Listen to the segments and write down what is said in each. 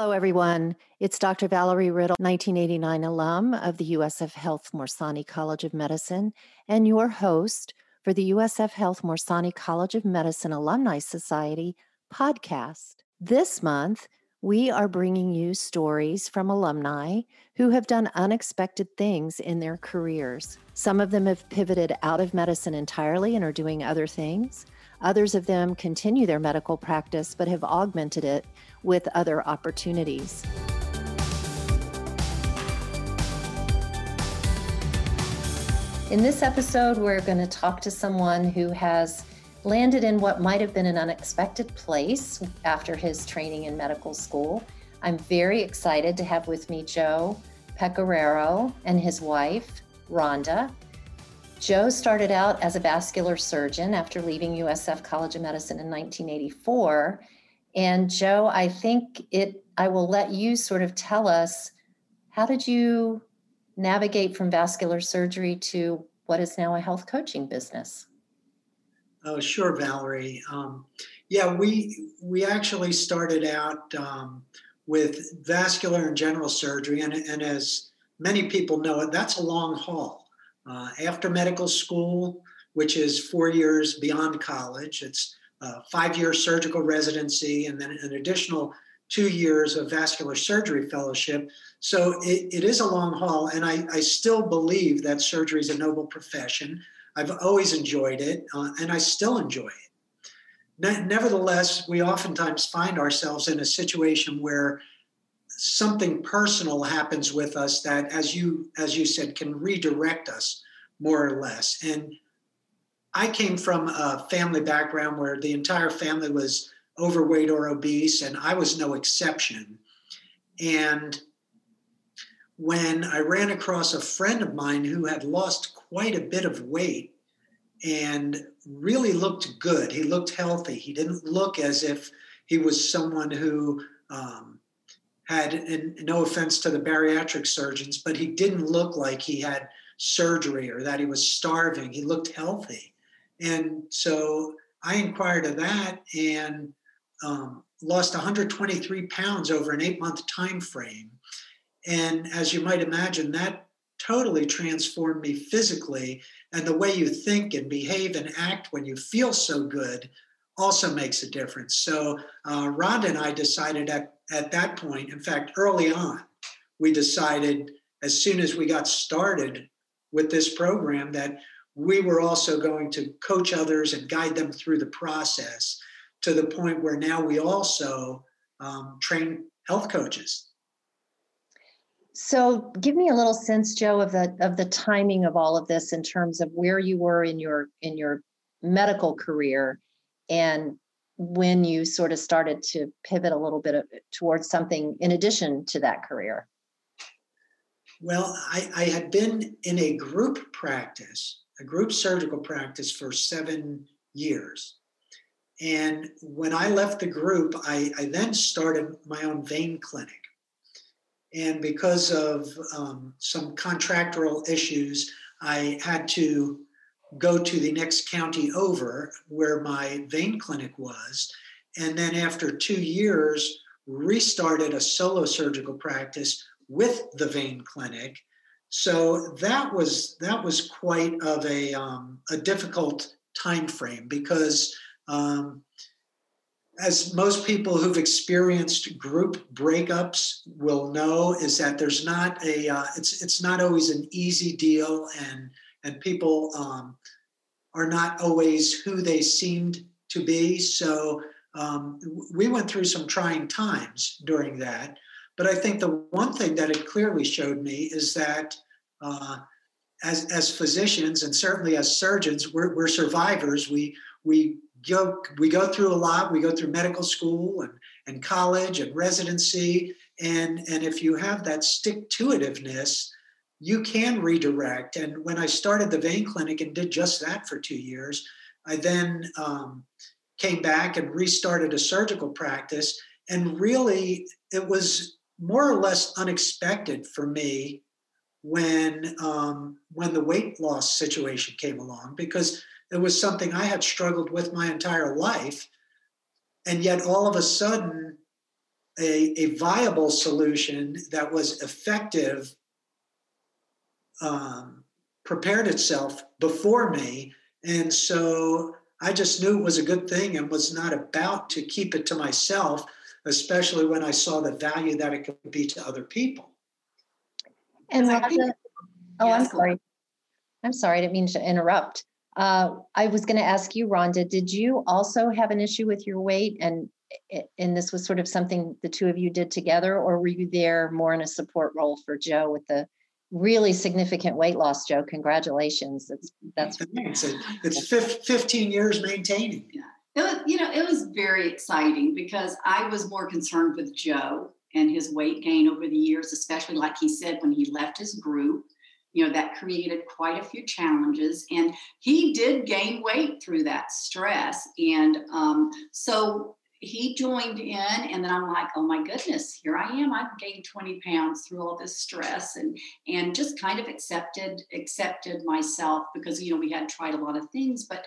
Hello, everyone. It's Dr. Valerie Riddle, 1989 alum of the USF Health Morsani College of Medicine, and your host for the USF Health Morsani College of Medicine Alumni Society podcast. This month, we are bringing you stories from alumni who have done unexpected things in their careers. Some of them have pivoted out of medicine entirely and are doing other things. Others of them continue their medical practice but have augmented it with other opportunities. In this episode, we're going to talk to someone who has landed in what might have been an unexpected place after his training in medical school. I'm very excited to have with me Joe Pecoraro and his wife, Rhonda. Joe started out as a vascular surgeon after leaving USF College of Medicine in 1984 and Joe, I think it I will let you sort of tell us how did you navigate from vascular surgery to what is now a health coaching business? Oh, sure, Valerie. Um, yeah, we we actually started out um, with vascular and general surgery, and, and as many people know it, that's a long haul. Uh, after medical school, which is four years beyond college, it's uh, five year surgical residency and then an additional two years of vascular surgery fellowship. So it, it is a long haul, and I, I, still believe that surgery is a noble profession. I've always enjoyed it, uh, and I still enjoy it. Ne- nevertheless, we oftentimes find ourselves in a situation where something personal happens with us that, as you as you said, can redirect us more or less. And I came from a family background where the entire family was overweight or obese, and I was no exception. And when I ran across a friend of mine who had lost quite a bit of weight and really looked good, he looked healthy. He didn't look as if he was someone who um, had, and no offense to the bariatric surgeons, but he didn't look like he had surgery or that he was starving. He looked healthy. And so I inquired of that and um, lost 123 pounds over an eight month time frame. And as you might imagine, that totally transformed me physically. And the way you think and behave and act when you feel so good also makes a difference. So uh, Rhonda and I decided at, at that point, in fact, early on, we decided as soon as we got started with this program that we were also going to coach others and guide them through the process to the point where now we also um, train health coaches. So, give me a little sense, Joe, of the of the timing of all of this in terms of where you were in your in your medical career, and when you sort of started to pivot a little bit towards something in addition to that career. Well, I, I had been in a group practice a group surgical practice for seven years. And when I left the group, I, I then started my own vein clinic. And because of um, some contractual issues, I had to go to the next county over where my vein clinic was. And then after two years, restarted a solo surgical practice with the vein clinic so that was that was quite of a um, a difficult time frame because um, as most people who've experienced group breakups will know is that there's not a uh, it's it's not always an easy deal and and people um, are not always who they seemed to be so um, we went through some trying times during that but I think the one thing that it clearly showed me is that uh, as, as physicians and certainly as surgeons, we're, we're survivors. We, we, go, we go through a lot. We go through medical school and, and college and residency. And, and if you have that stick to itiveness, you can redirect. And when I started the vein clinic and did just that for two years, I then um, came back and restarted a surgical practice. And really, it was more or less unexpected for me when um, when the weight loss situation came along because it was something I had struggled with my entire life, and yet all of a sudden, a, a viable solution that was effective um, prepared itself before me. And so I just knew it was a good thing and was not about to keep it to myself, especially when I saw the value that it could be to other people. And Rhonda, oh, I'm sorry. I'm sorry, I didn't mean to interrupt. Uh, I was going to ask you, Rhonda, did you also have an issue with your weight? And and this was sort of something the two of you did together, or were you there more in a support role for Joe with the really significant weight loss, Joe? Congratulations. That's that's it's 15 years maintaining. Yeah. It was, you know, it was very exciting because I was more concerned with Joe and his weight gain over the years, especially like he said when he left his group you know that created quite a few challenges and he did gain weight through that stress and um, so he joined in and then i'm like oh my goodness here i am i've gained 20 pounds through all this stress and and just kind of accepted accepted myself because you know we had tried a lot of things but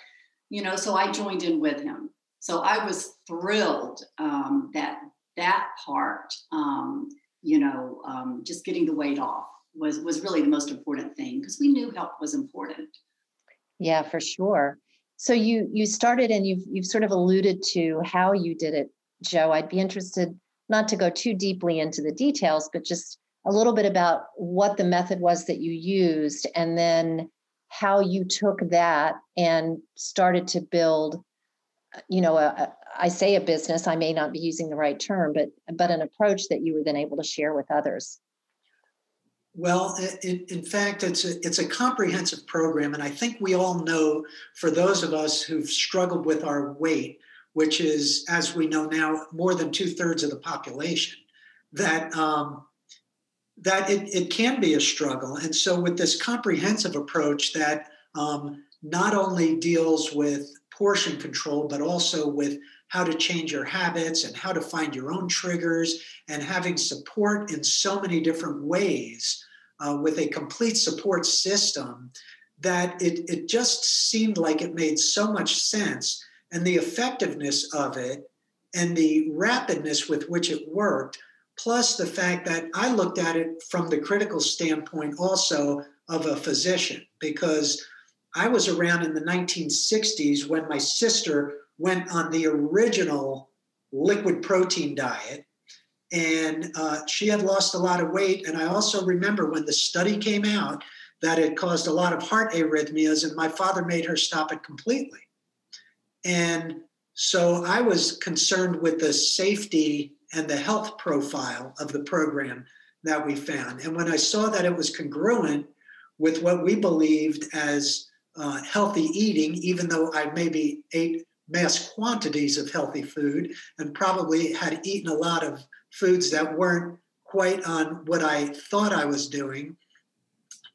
you know so i joined in with him so i was thrilled um, that that part um, you know um, just getting the weight off was was really the most important thing because we knew help was important. Yeah, for sure. So you you started and you've you've sort of alluded to how you did it, Joe. I'd be interested not to go too deeply into the details, but just a little bit about what the method was that you used and then how you took that and started to build you know a, a, I say a business i may not be using the right term but but an approach that you were then able to share with others well, in, in fact, it's a, it's a comprehensive program. And I think we all know, for those of us who've struggled with our weight, which is, as we know now, more than two thirds of the population, that, um, that it, it can be a struggle. And so, with this comprehensive approach that um, not only deals with portion control, but also with how to change your habits and how to find your own triggers and having support in so many different ways uh, with a complete support system that it, it just seemed like it made so much sense. And the effectiveness of it and the rapidness with which it worked plus the fact that i looked at it from the critical standpoint also of a physician because i was around in the 1960s when my sister went on the original liquid protein diet and uh, she had lost a lot of weight. And I also remember when the study came out that it caused a lot of heart arrhythmias, and my father made her stop it completely. And so I was concerned with the safety and the health profile of the program that we found. And when I saw that it was congruent with what we believed as uh, healthy eating, even though I maybe ate mass quantities of healthy food and probably had eaten a lot of foods that weren't quite on what I thought I was doing,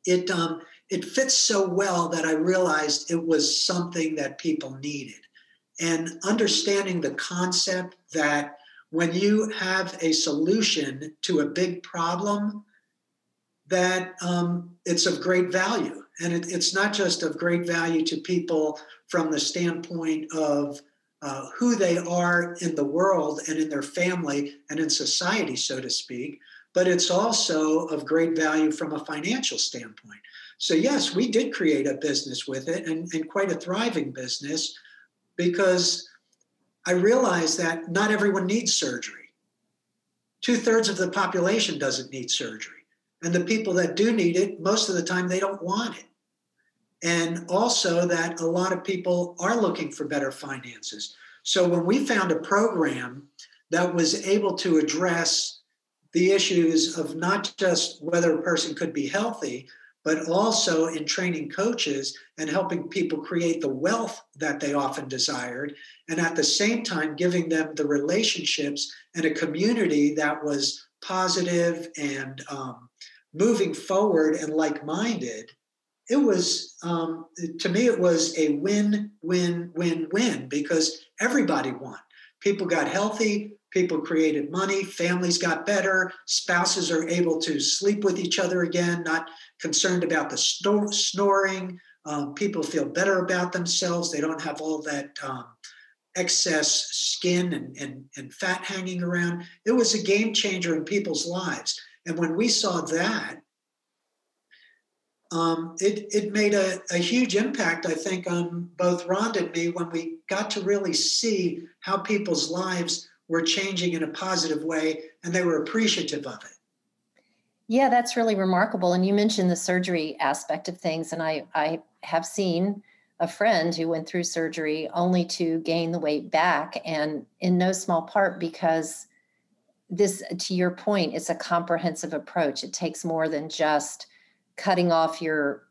it um, it fits so well that I realized it was something that people needed. And understanding the concept that when you have a solution to a big problem, that um, it's of great value. And it, it's not just of great value to people from the standpoint of uh, who they are in the world and in their family and in society, so to speak, but it's also of great value from a financial standpoint. So, yes, we did create a business with it and, and quite a thriving business because I realized that not everyone needs surgery. Two thirds of the population doesn't need surgery. And the people that do need it, most of the time, they don't want it and also that a lot of people are looking for better finances. So when we found a program that was able to address the issues of not just whether a person could be healthy, but also in training coaches and helping people create the wealth that they often desired, and at the same time giving them the relationships and a community that was positive and um, moving forward and like minded it was um, to me it was a win win win win because everybody won people got healthy people created money families got better spouses are able to sleep with each other again not concerned about the snoring um, people feel better about themselves they don't have all that um, excess skin and, and, and fat hanging around. It was a game changer in people's lives. And when we saw that, um, it, it made a, a huge impact, I think, on both Rhonda and me when we got to really see how people's lives were changing in a positive way and they were appreciative of it. Yeah, that's really remarkable. And you mentioned the surgery aspect of things, and I, I have seen a friend who went through surgery only to gain the weight back, and in no small part because this, to your point, it's a comprehensive approach. It takes more than just cutting off your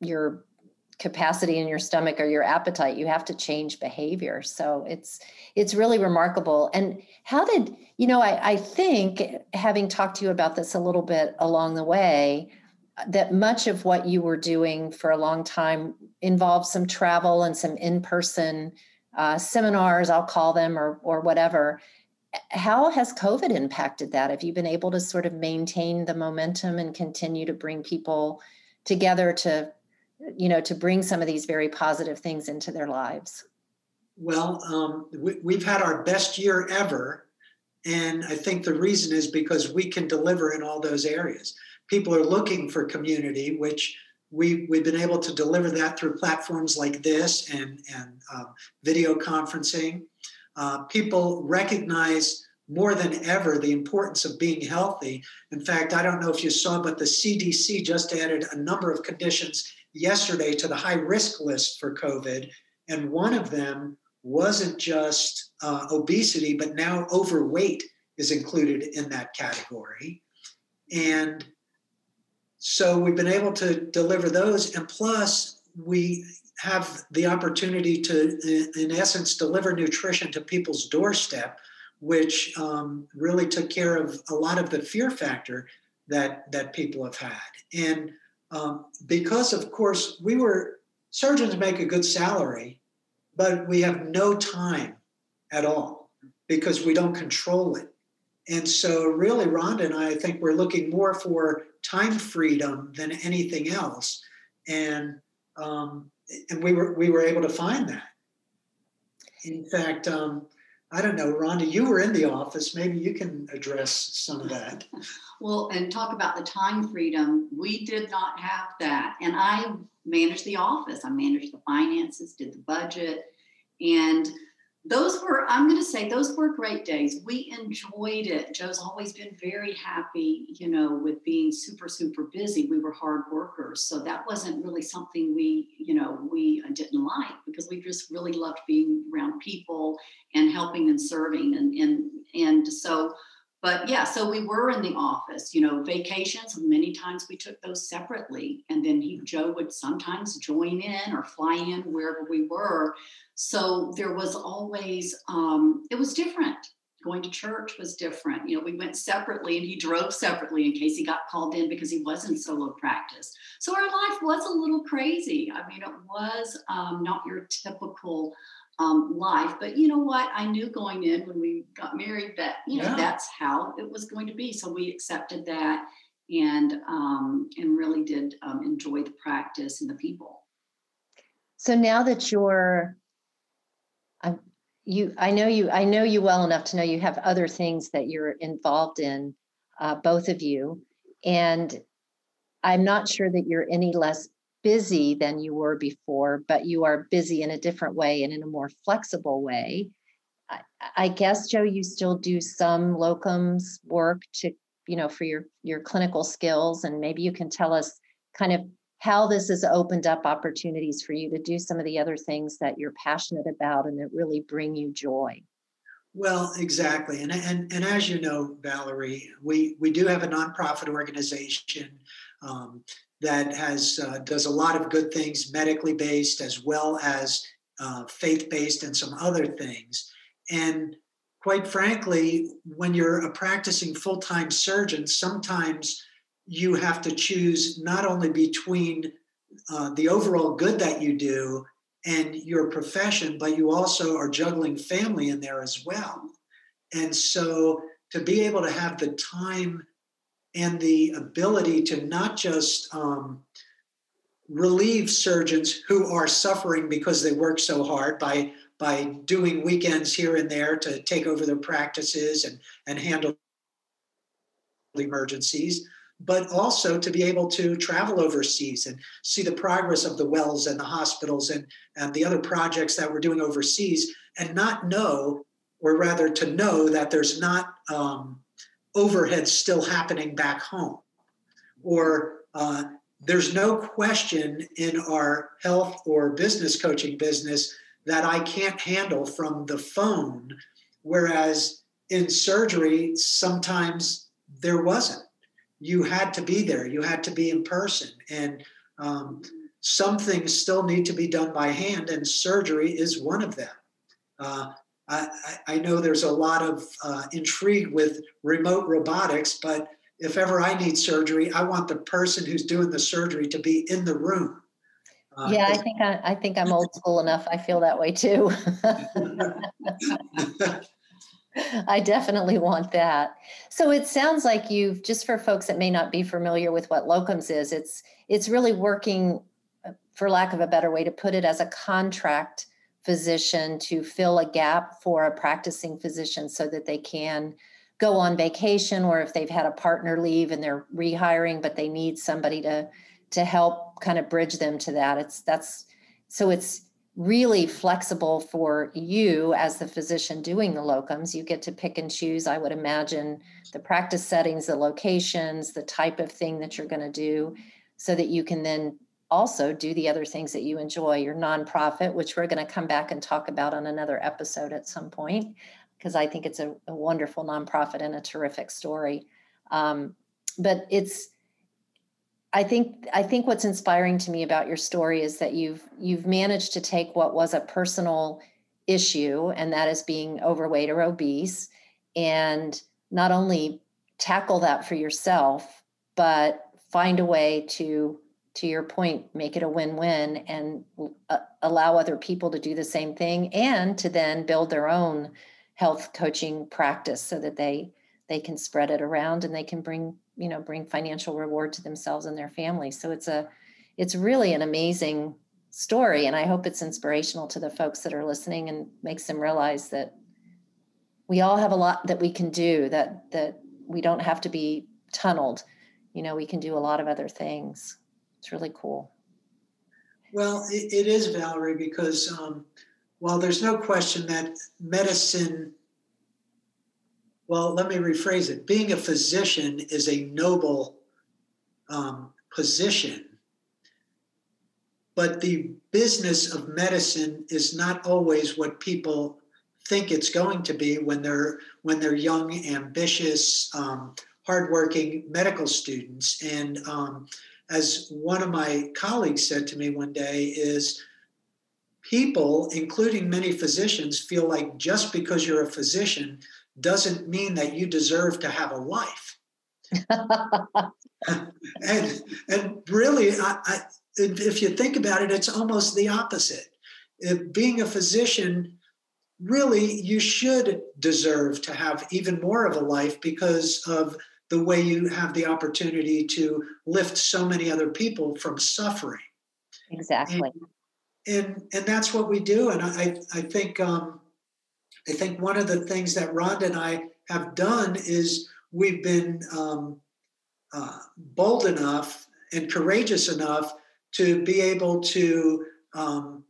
your capacity in your stomach or your appetite you have to change behavior. So it's it's really remarkable. And how did you know I, I think having talked to you about this a little bit along the way that much of what you were doing for a long time involved some travel and some in-person uh, seminars i'll call them or or whatever how has covid impacted that? Have you been able to sort of maintain the momentum and continue to bring people together to you know to bring some of these very positive things into their lives? Well um, we, have had our best year ever and i think the reason is because we can deliver in all those areas. People are looking for community which we, we've been able to deliver that through platforms like this and, and um, video conferencing uh, people recognize more than ever the importance of being healthy. In fact, I don't know if you saw, but the CDC just added a number of conditions yesterday to the high risk list for COVID. And one of them wasn't just uh, obesity, but now overweight is included in that category. And so we've been able to deliver those. And plus, we have the opportunity to, in essence, deliver nutrition to people's doorstep which um, really took care of a lot of the fear factor that that people have had. And um, because, of course, we were surgeons make a good salary, but we have no time at all because we don't control it. And so, really, Rhonda and I, I think we're looking more for time freedom than anything else. And um, and we were we were able to find that. In fact, um, I don't know, Rhonda, you were in the office. Maybe you can address some of that. well, and talk about the time freedom. We did not have that. And I managed the office, I managed the finances, did the budget. And those were i'm going to say those were great days. We enjoyed it. Joe's always been very happy you know with being super super busy. We were hard workers. So that wasn't really something we you know we uh, didn't like because we just really loved being around people and helping and serving and and and so but yeah so we were in the office you know vacations many times we took those separately and then he joe would sometimes join in or fly in wherever we were. So there was always um, it was different. Going to church was different. You know we went separately and he drove separately in case he got called in because he was in solo practice. So our life was a little crazy. I mean it was um, not your typical um, life. But you know what? I knew going in when we got married that you know yeah. that's how it was going to be. So we accepted that and um, and really did um, enjoy the practice and the people. So now that you're, I, you, I know you, I know you well enough to know you have other things that you're involved in, uh, both of you, and I'm not sure that you're any less busy than you were before, but you are busy in a different way and in a more flexible way. I, I guess, Joe, you still do some locums work to, you know, for your your clinical skills, and maybe you can tell us kind of how this has opened up opportunities for you to do some of the other things that you're passionate about and that really bring you joy. Well, exactly, and and and as you know, Valerie, we we do have a nonprofit organization um, that has uh, does a lot of good things medically based as well as uh, faith based and some other things. And quite frankly when you're a practicing full-time surgeon sometimes you have to choose not only between uh, the overall good that you do and your profession but you also are juggling family in there as well. And so to be able to have the time and the ability to not just um, relieve surgeons who are suffering because they work so hard by by doing weekends here and there to take over their practices and, and handle emergencies, but also to be able to travel overseas and see the progress of the wells and the hospitals and, and the other projects that we're doing overseas and not know, or rather to know that there's not um, overhead still happening back home. Or uh, there's no question in our health or business coaching business that I can't handle from the phone. Whereas in surgery, sometimes there wasn't. You had to be there, you had to be in person. And um, some things still need to be done by hand, and surgery is one of them. Uh, I, I, know there's a lot of uh, intrigue with remote robotics, but if ever I need surgery, I want the person who's doing the surgery to be in the room. Uh, yeah, I think I, I think I'm old school enough. I feel that way too. I definitely want that. So it sounds like you've just for folks that may not be familiar with what locums is, it's it's really working uh, for lack of a better way to put it as a contract physician to fill a gap for a practicing physician so that they can go on vacation or if they've had a partner leave and they're rehiring but they need somebody to to help kind of bridge them to that it's that's so it's really flexible for you as the physician doing the locums. You get to pick and choose, I would imagine, the practice settings, the locations, the type of thing that you're going to do, so that you can then also do the other things that you enjoy. Your nonprofit, which we're going to come back and talk about on another episode at some point, because I think it's a, a, wonderful nonprofit and a terrific story. Um, but it's I think I think what's inspiring to me about your story is that you've you've managed to take what was a personal issue and that is being overweight or obese and not only tackle that for yourself but find a way to to your point make it a win-win and uh, allow other people to do the same thing and to then build their own health coaching practice so that they they can spread it around and they can bring you know bring financial reward to themselves and their families so it's a it's really an amazing story and i hope it's inspirational to the folks that are listening and makes them realize that we all have a lot that we can do that that we don't have to be tunneled. You know we can do a lot of other things it's really cool well it, it is valerie because um, while there's no question that medicine well, let me rephrase it. Being a physician is a noble um, position, but the business of medicine is not always what people think it's going to be when they're when they're young, ambitious, um, hardworking medical students. And um, as one of my colleagues said to me one day, is people, including many physicians, feel like just because you're a physician doesn't mean that you deserve to have a life. and and really, I, I, if you think about it, it's almost the opposite. If being a physician, really, you should deserve to have even more of a life because of the way you have the opportunity to lift so many other people from suffering. Exactly. And and, and that's what we do. And I I think um, I think one of the things that Rhonda and I have done is we've been um, uh, bold enough and courageous enough to be able to um,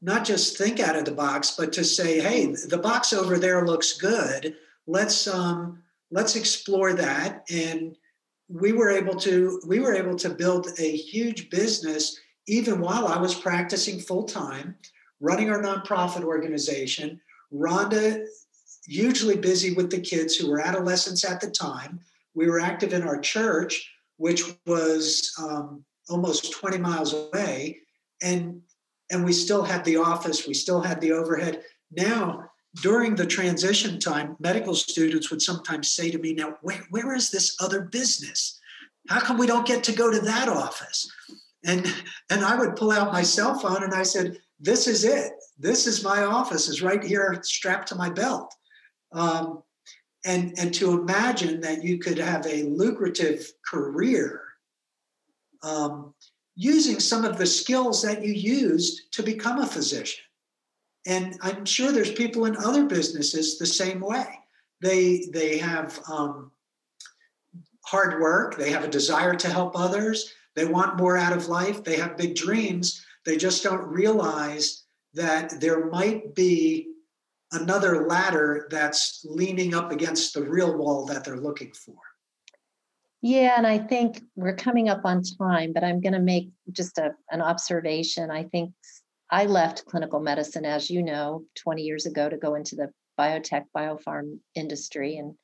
not just think out of the box, but to say, "Hey, the box over there looks good. Let's um, let's explore that." And we were able to we were able to build a huge business even while I was practicing full time, running our nonprofit organization, Rhonda, hugely busy with the kids who were adolescents at the time. We were active in our church, which was um, almost 20 miles away. And, and we still had the office, we still had the overhead. Now, during the transition time, medical students would sometimes say to me, Now, where, where is this other business? How come we don't get to go to that office? And, and I would pull out my cell phone and I said, This is it this is my office is right here strapped to my belt um, and and to imagine that you could have a lucrative career um, using some of the skills that you used to become a physician And I'm sure there's people in other businesses the same way. They they have um, hard work. They have a desire to help others. They want more out of life. They have big dreams. They just don't realize that there might be another ladder that's leaning up against the real wall that they're looking for. Yeah, and I think we're coming up on time, but I'm going to make just a, an observation. I think I left clinical medicine, as you know, 20 years ago to go into the biotech, biopharm industry and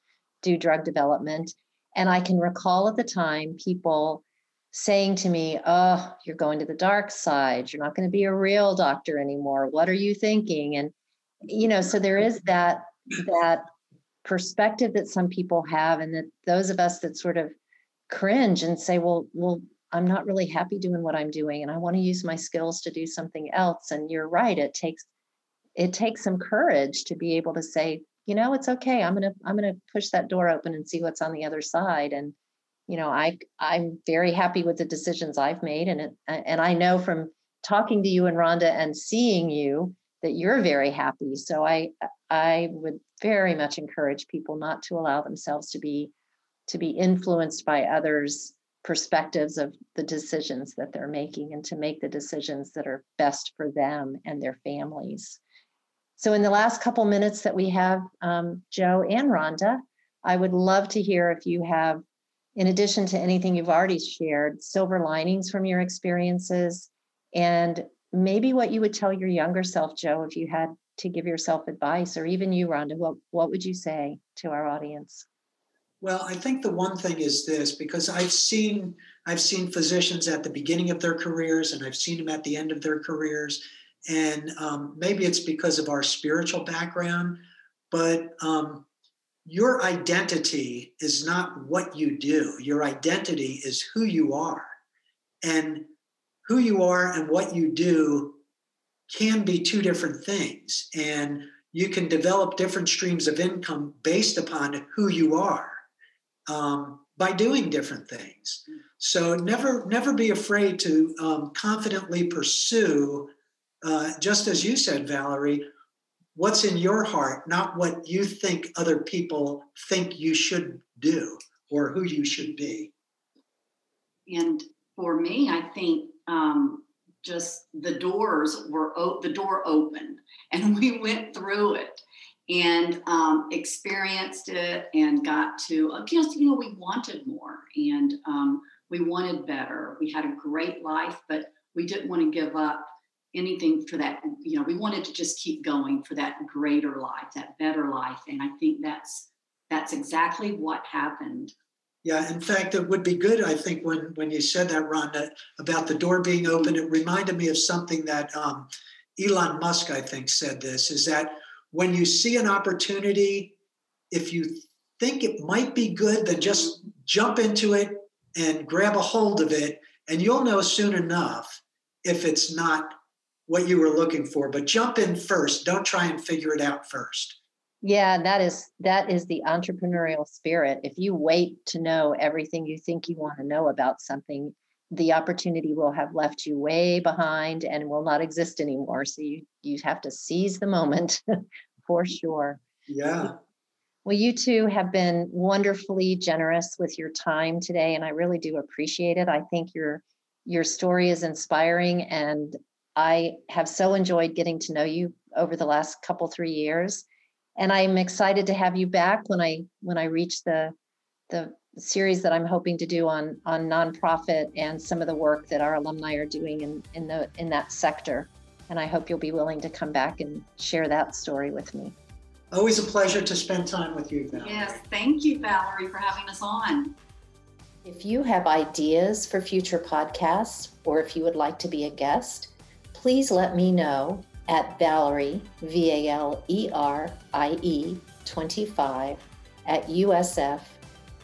do drug development. And I can recall at the time people saying to me, Oh, you're going to the dark side. You're not going to be a real doctor anymore. What are you thinking? And, you know, so there is that, that perspective that some people have, and that those of us that sort of cringe and say, Well, well, I'm not really happy doing what I'm doing and I want to use my skills to do something else. And you're right, it takes it takes some courage to be able to say, you know, it's okay. I'm gonna I'm gonna push that door open and see what's on the other side. And you know, I I'm very happy with the decisions I've made, and it, and I know from talking to you and Rhonda and seeing you that you're very happy. So I I would very much encourage people not to allow themselves to be to be influenced by others perspectives of the decisions that they're making and to make the decisions that are best for them and their families. So, in the last couple minutes that we have, um, Joe and Rhonda, I would love to hear if you have, in addition to anything you've already shared, silver linings from your experiences and maybe what you would tell your younger self, Joe, if you had to give yourself advice, or even you, Rhonda, what, what would you say to our audience? Well, I think the one thing is this because I've seen I've seen physicians at the beginning of their careers and I've seen them at the end of their careers, and um, maybe it's because of our spiritual background, but um, your identity is not what you do. Your identity is who you are, and who you are and what you do can be two different things, and you can develop different streams of income based upon who you are um, by doing different things. So never never be afraid to um, confidently pursue, uh, just as you said, Valerie, what's in your heart, not what you think other people think you should do or who you should be. And for me, I think um, just the doors were o- the door opened, and we went through it and um, experienced it and got to uh, just you know we wanted more and um, we wanted better. We had a great life but we didn't want to give up anything for that you know we wanted to just keep going for that greater life that better life and i think that's that's exactly what happened. Yeah in fact it would be good i think when when you said that rhonda about the door being open it reminded me of something that um, elon musk i think said this is that when you see an opportunity, if you think it might be good, then just jump into it and grab a hold of it, and you'll know soon enough if it's not what you were looking for. But jump in first. Don't try and figure it out first. Yeah, that is that is the entrepreneurial spirit. If you wait to know everything you think you want to know about something, the opportunity will have left you way behind and will not exist anymore. So you you have to seize the moment for sure. Yeah. Well, you two have been wonderfully generous with your time today, and I really do appreciate it. I think your your story is inspiring, and I have so enjoyed getting to know you over the last couple three years. And I'm excited to have you back when I when I reach the the series that I'm hoping to do on on nonprofit and some of the work that our alumni are doing in in the in that sector. And I hope you'll be willing to come back and share that story with me. Always a pleasure to spend time with you, Valerie. Yes, thank you, Valerie, for having us on. If you have ideas for future podcasts or if you would like to be a guest, please let me know at Valerie, V A L E R I E 25 at USF edu.